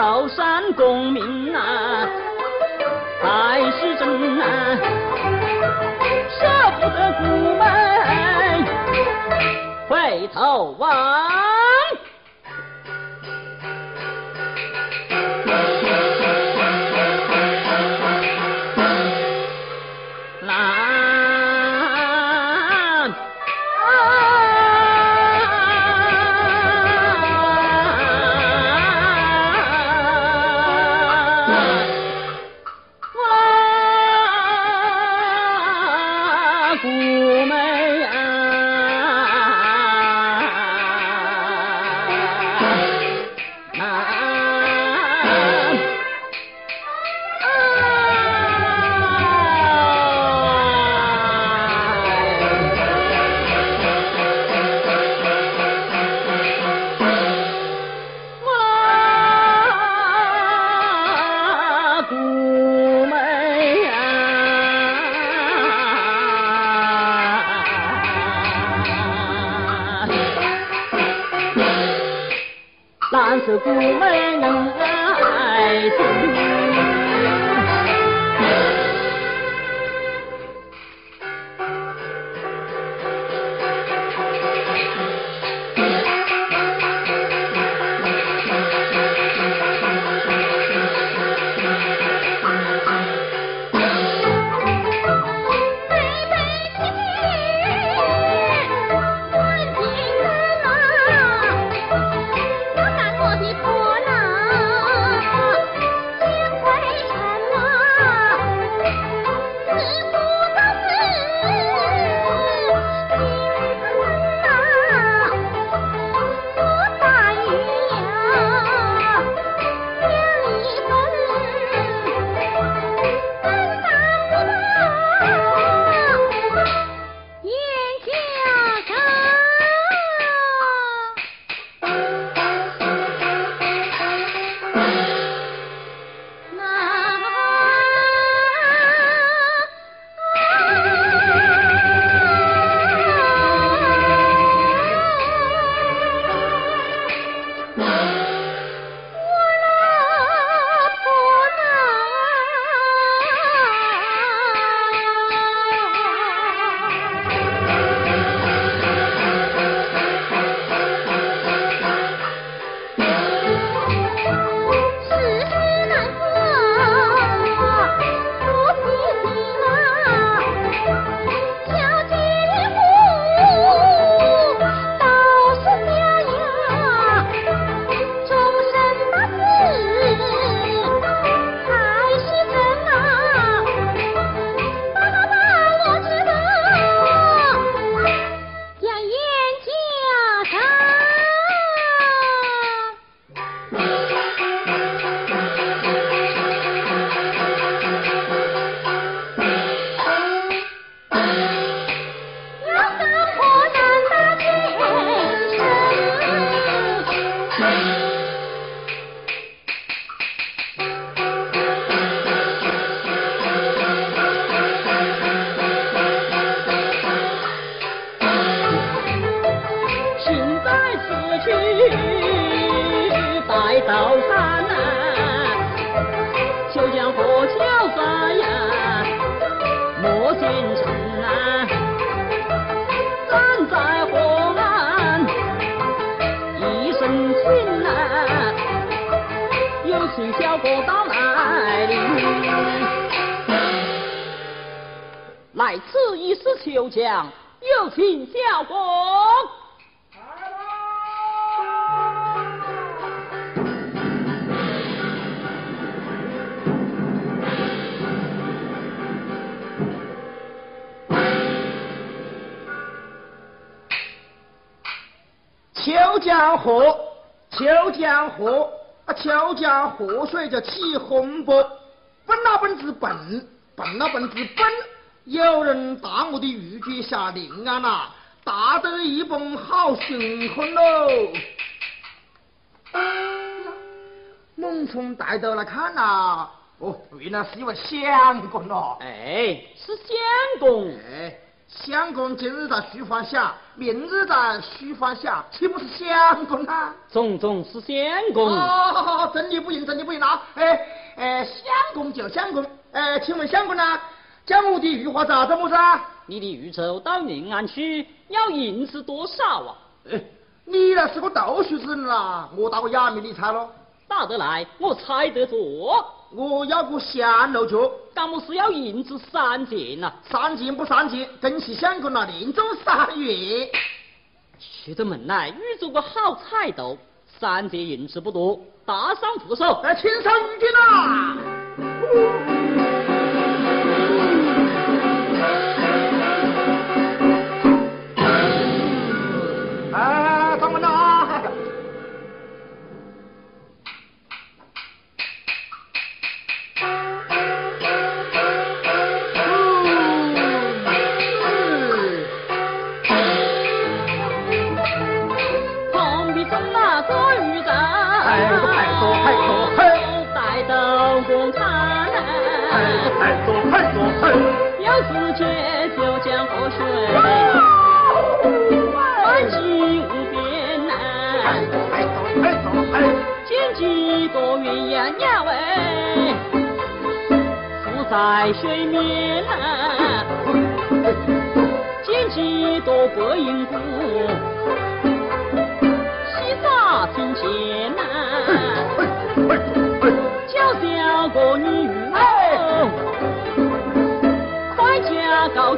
高山功名啊，才是真啊，舍不得故门回头望。从带头来看呐，哦，原来是一位相公哦。哎，是相公。哎，相公今日在书房下，明日在书房下，岂不是相公啊？种种是相公。哦，真的不赢，真的不赢啊！哎哎，相公就相公，哎，请问相公呢？将我的鱼花咋子么子啊？你的玉绸到临安去要银子多少啊？哎，你那是个读书之人啦，我打个哑谜你猜咯？打得来，我猜得着。我要个香炉脚，干么是要银子三钱呐？三钱不三钱，恭喜相公那，连中三月。出得门来遇着个好彩头，三钱银子不多，大赏扶手。来，请上玉金呐！自觉就江河水，万顷无边呐，见几多鸳鸯鸟哎，浮在水面呐，见几多白银鼓，戏耍庭前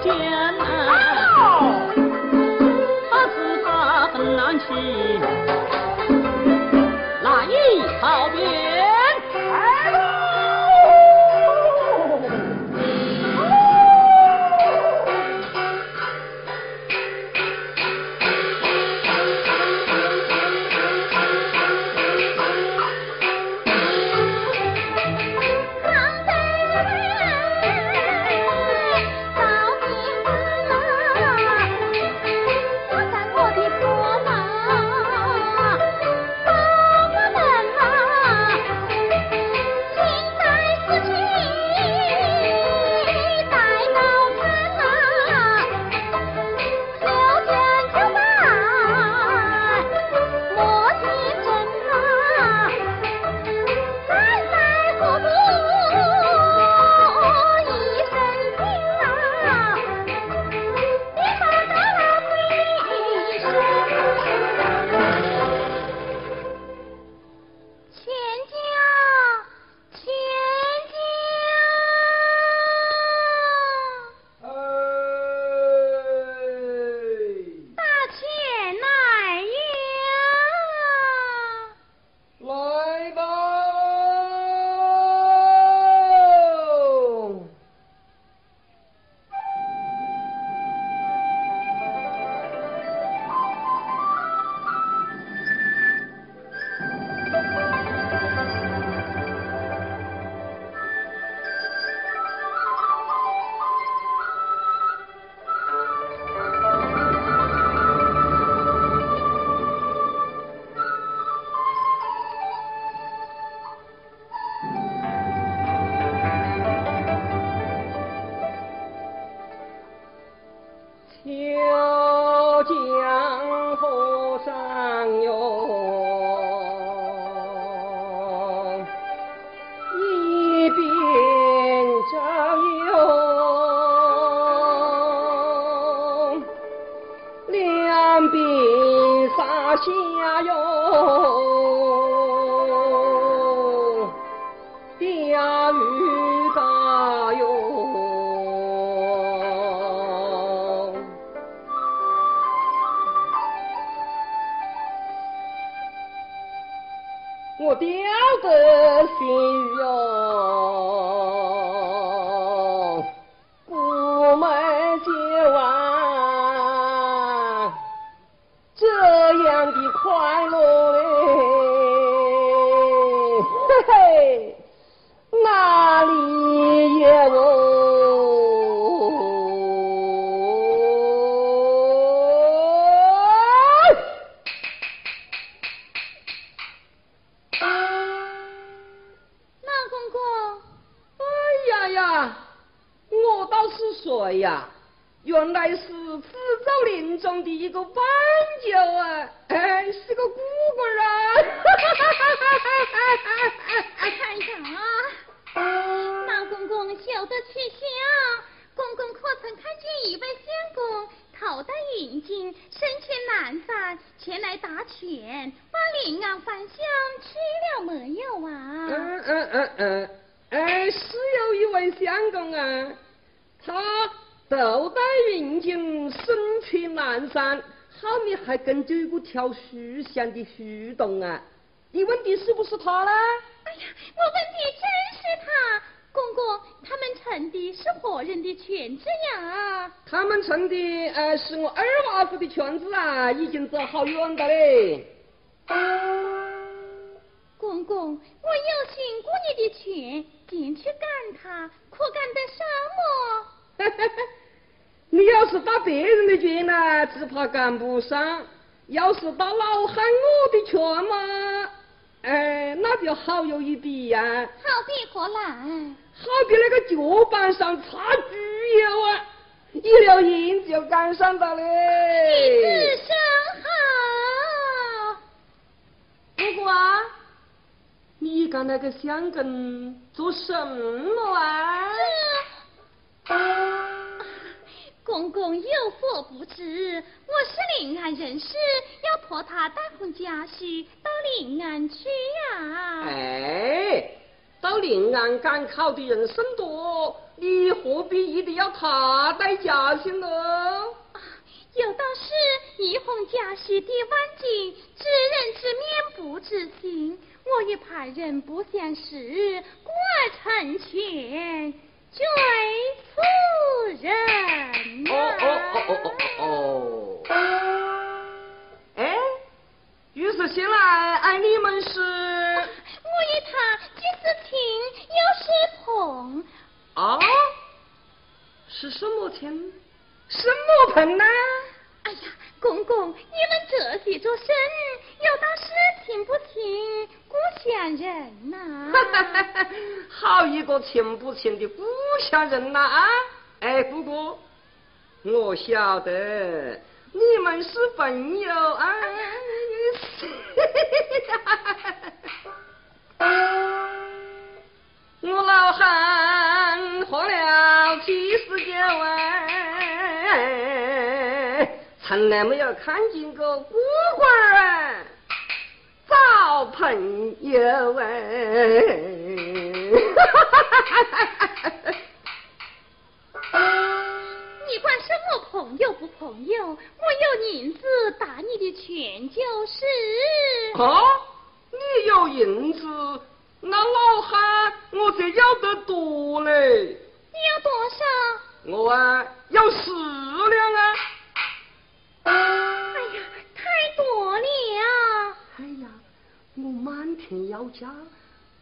高见啊，是打别人的拳呢，只怕赶不上；要是打老汉我的拳嘛，哎，那就好有一比呀。好比何来？好比那个脚板上插猪油啊，一溜烟就赶上了嘞。你子好。不过啊，你干那个香根做什么啊啊？公公有所不知，我是临安人士，要托他带回家婿到临安去呀。哎，到临安赶考的人甚多，你何必一定要他带家训呢？有道是一封家婿抵万金，知人知面不知心，我也怕人不相识，故而成全。追夫人哦哦哦哦哦哦！哎，于是先来爱你们是？我与他既是亲又是朋。啊？是什么亲？什么朋呢？哎呀，公公，你们这些做甚？有道是亲不亲，故乡人呐。好一个亲不亲的故乡人呐！啊，哎，姑姑，我晓得你们是朋友啊。我老汉喝了七十九哎。从来没有看见过孤寡儿找朋友哎！你管什么朋友不朋友？我有银子打你的拳就是。啊，你有银子，那老汉我这要得多嘞。你要多少？我啊，要十两啊。我满天要价，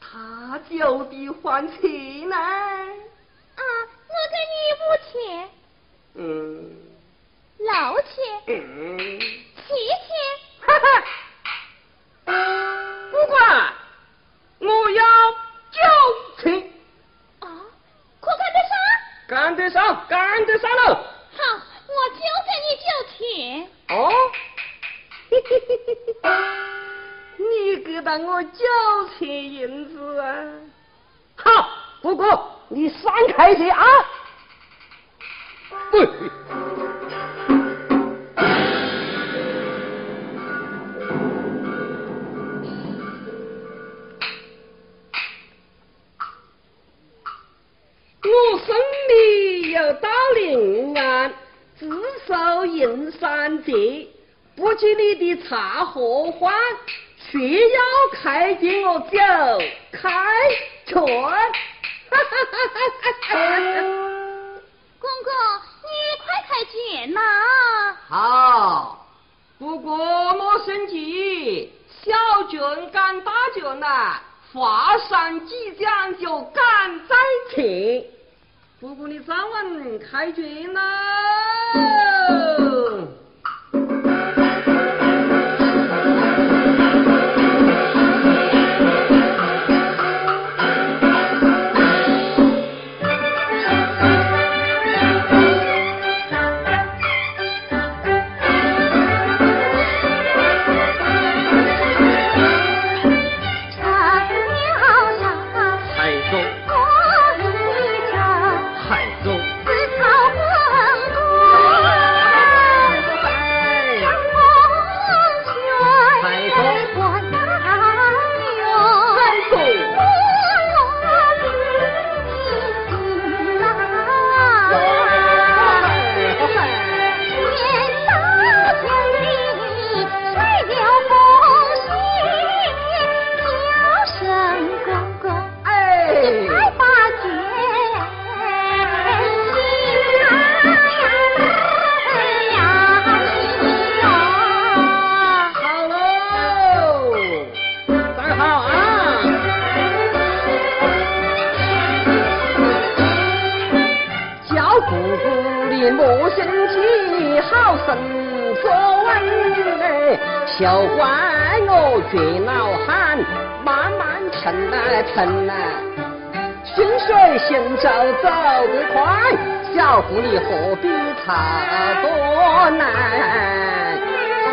他就得还钱呢。啊，我给你五千。嗯。六千。嗯。七千。哈哈。不管，我要九千。啊，可干得上？赶得上，赶得上了。好。我就给你九千。哦，你给到我九千银子啊！好，不过，你闪开些啊！我生里有道临安。自受银山节，不知你的茶何欢，却要开见我就开全。公公，你快开卷呐！好，不过莫生气，小军赶大军呐，华山即将就赶在前。不过你早晚开卷呐！你莫生气，好生作文。休怪我倔老汉，慢慢沉啊沉啊。顺水行舟走得快，小狐狸何必操多难？分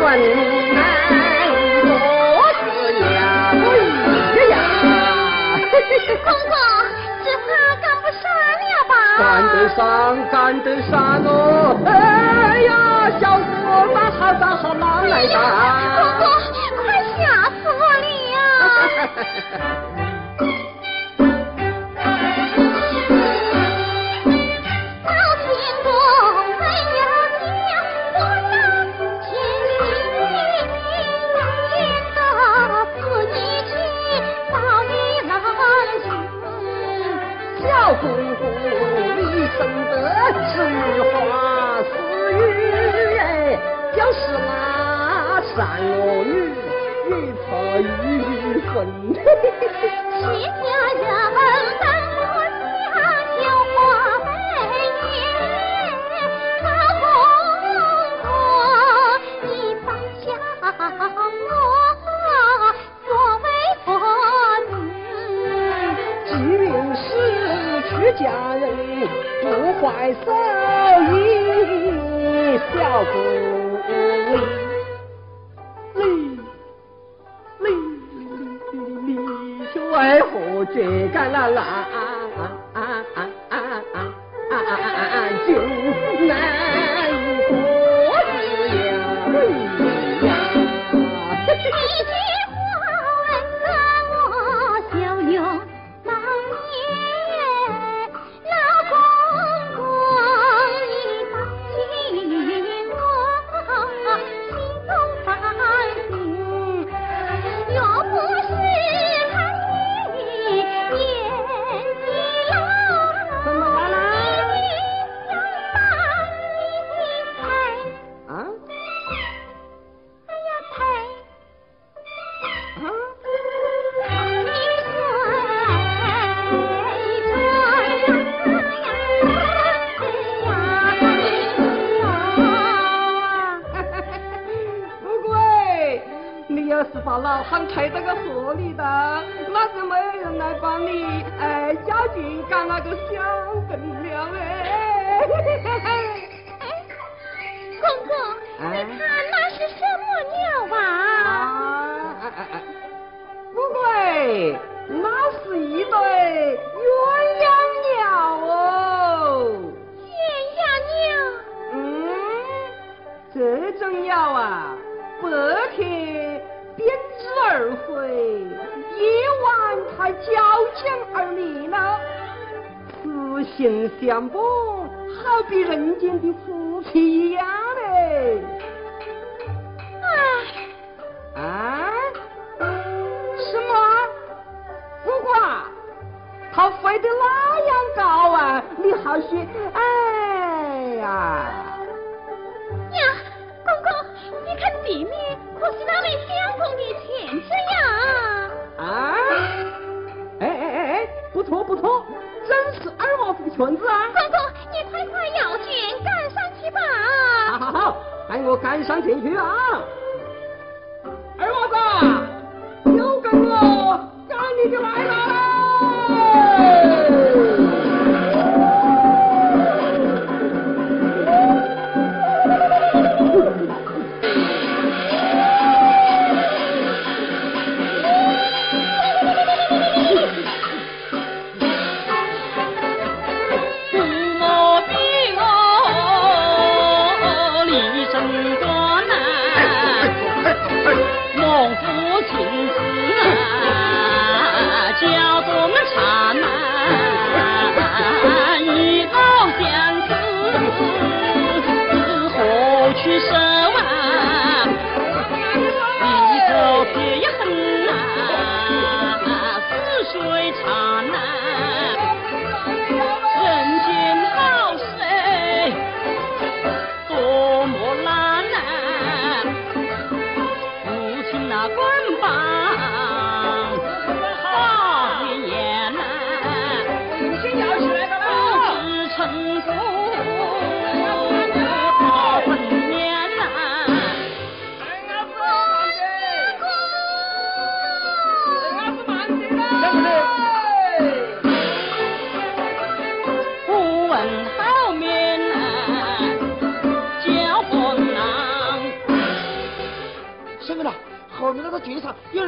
难多是呀，哎呀！公公，赶得上，赶得上哦！哎呀，小子，我那好大好难来公的。公，快吓死我了呀！得是花似玉哎，就是那三罗女，玉错玉分。全家人等我家绣花梅叶，老公公，你放下我作为婆子。既云是出家人，不怀手艺，小公你你你你却为何追赶了郎交颈而鸣呢。此心相伴，好比人间的夫妻一样嘞。啊，啊？什么？不过，他飞得那样高啊，你还是哎？呀，不错，真是二王子的裙子啊！公公，你快快要卷赶上去吧！好好好，带我赶上前去啊！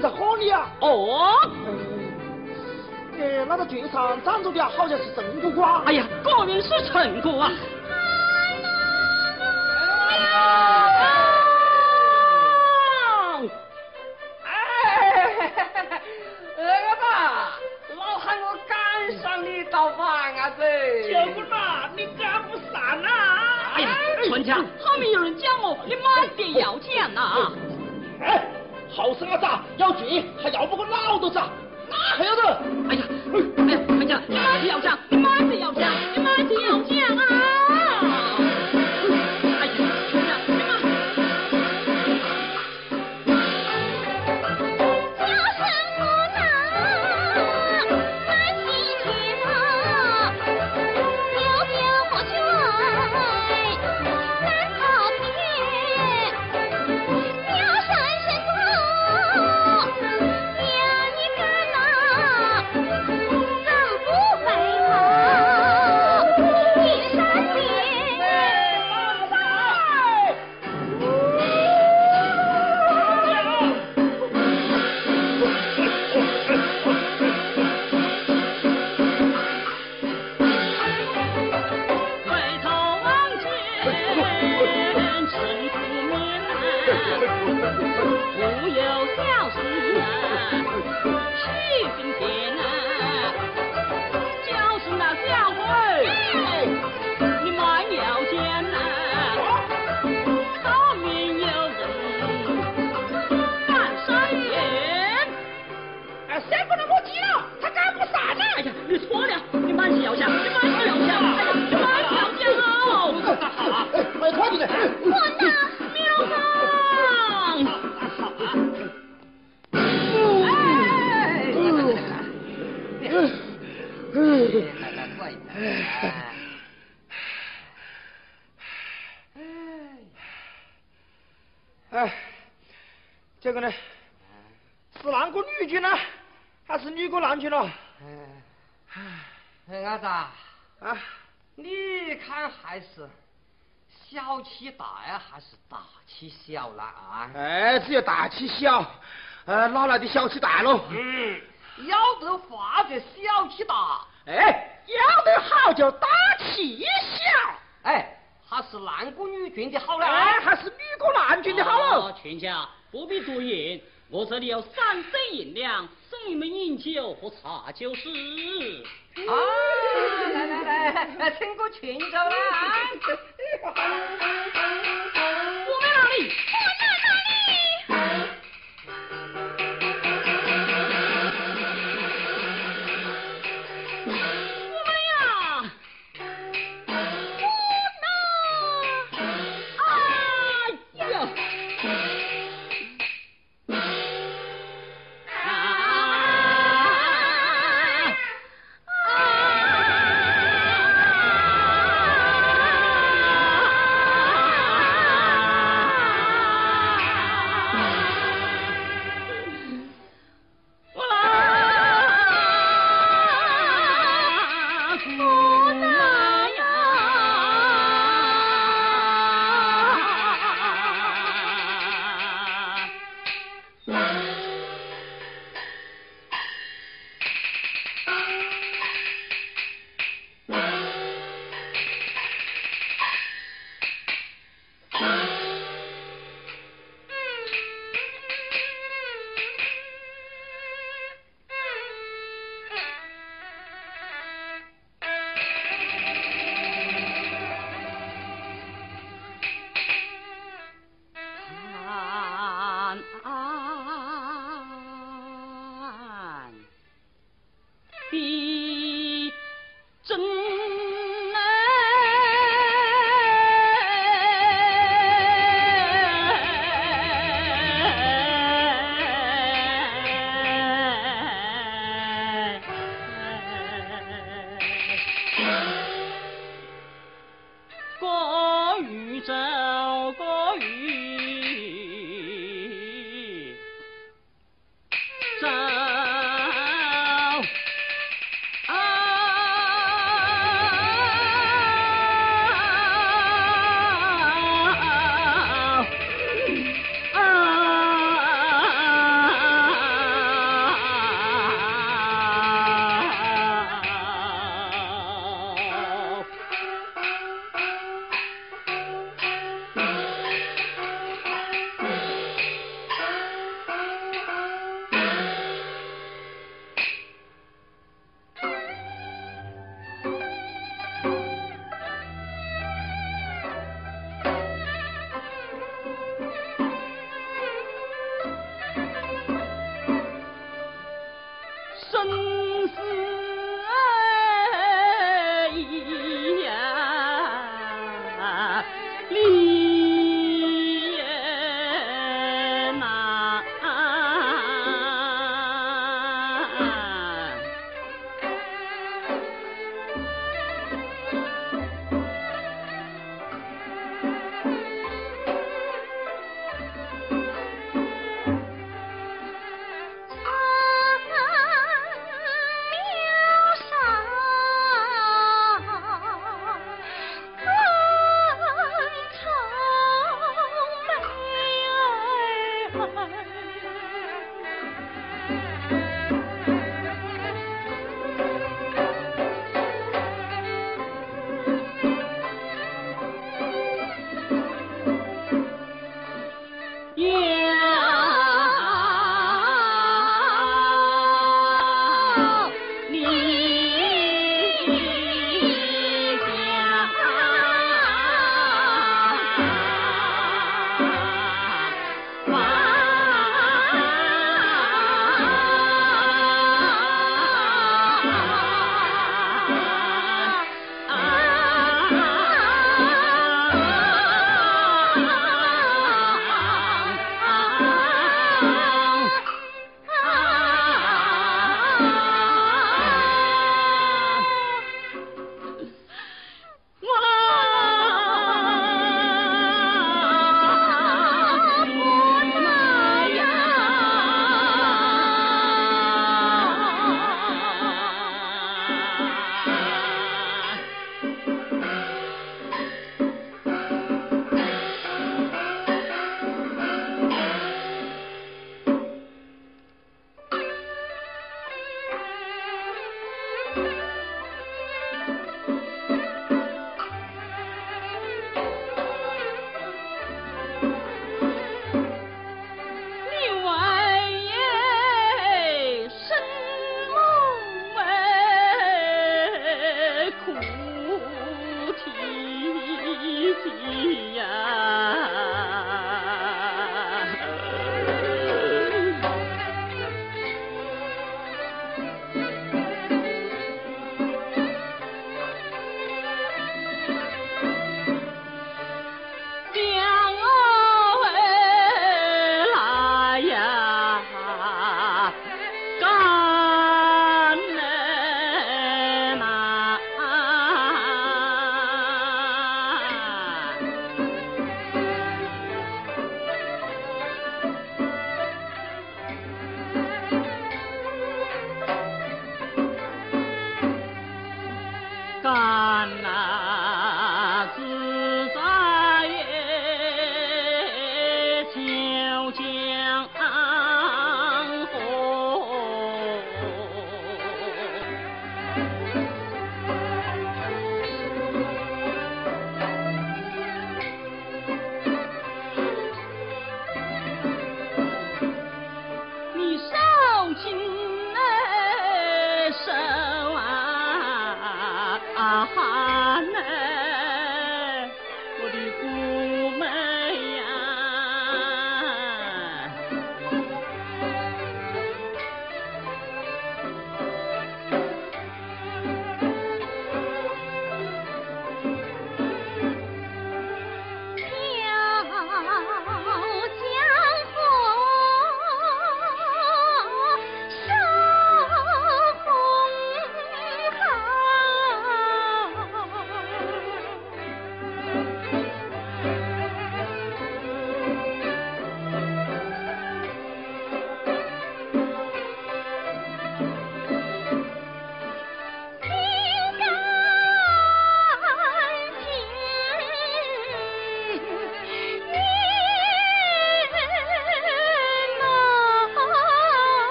在河里啊！哦，呃，那个全上站着的，好像是陈国光。哎呀，果然是陈国啊！气小了啊！哎，只有大气小，呃，哪来的小气大喽？嗯，要得发就小气大，哎，要得好就大气小，哎，还是男工女军的好了，哎，还是女工男君的好了。全家不必多言，我这里有三升银两送你们饮酒和茶就是。啊，来来来，请过泉州了啊！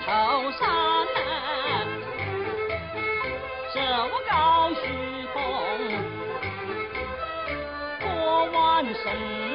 头上呢，手高虚空过万山。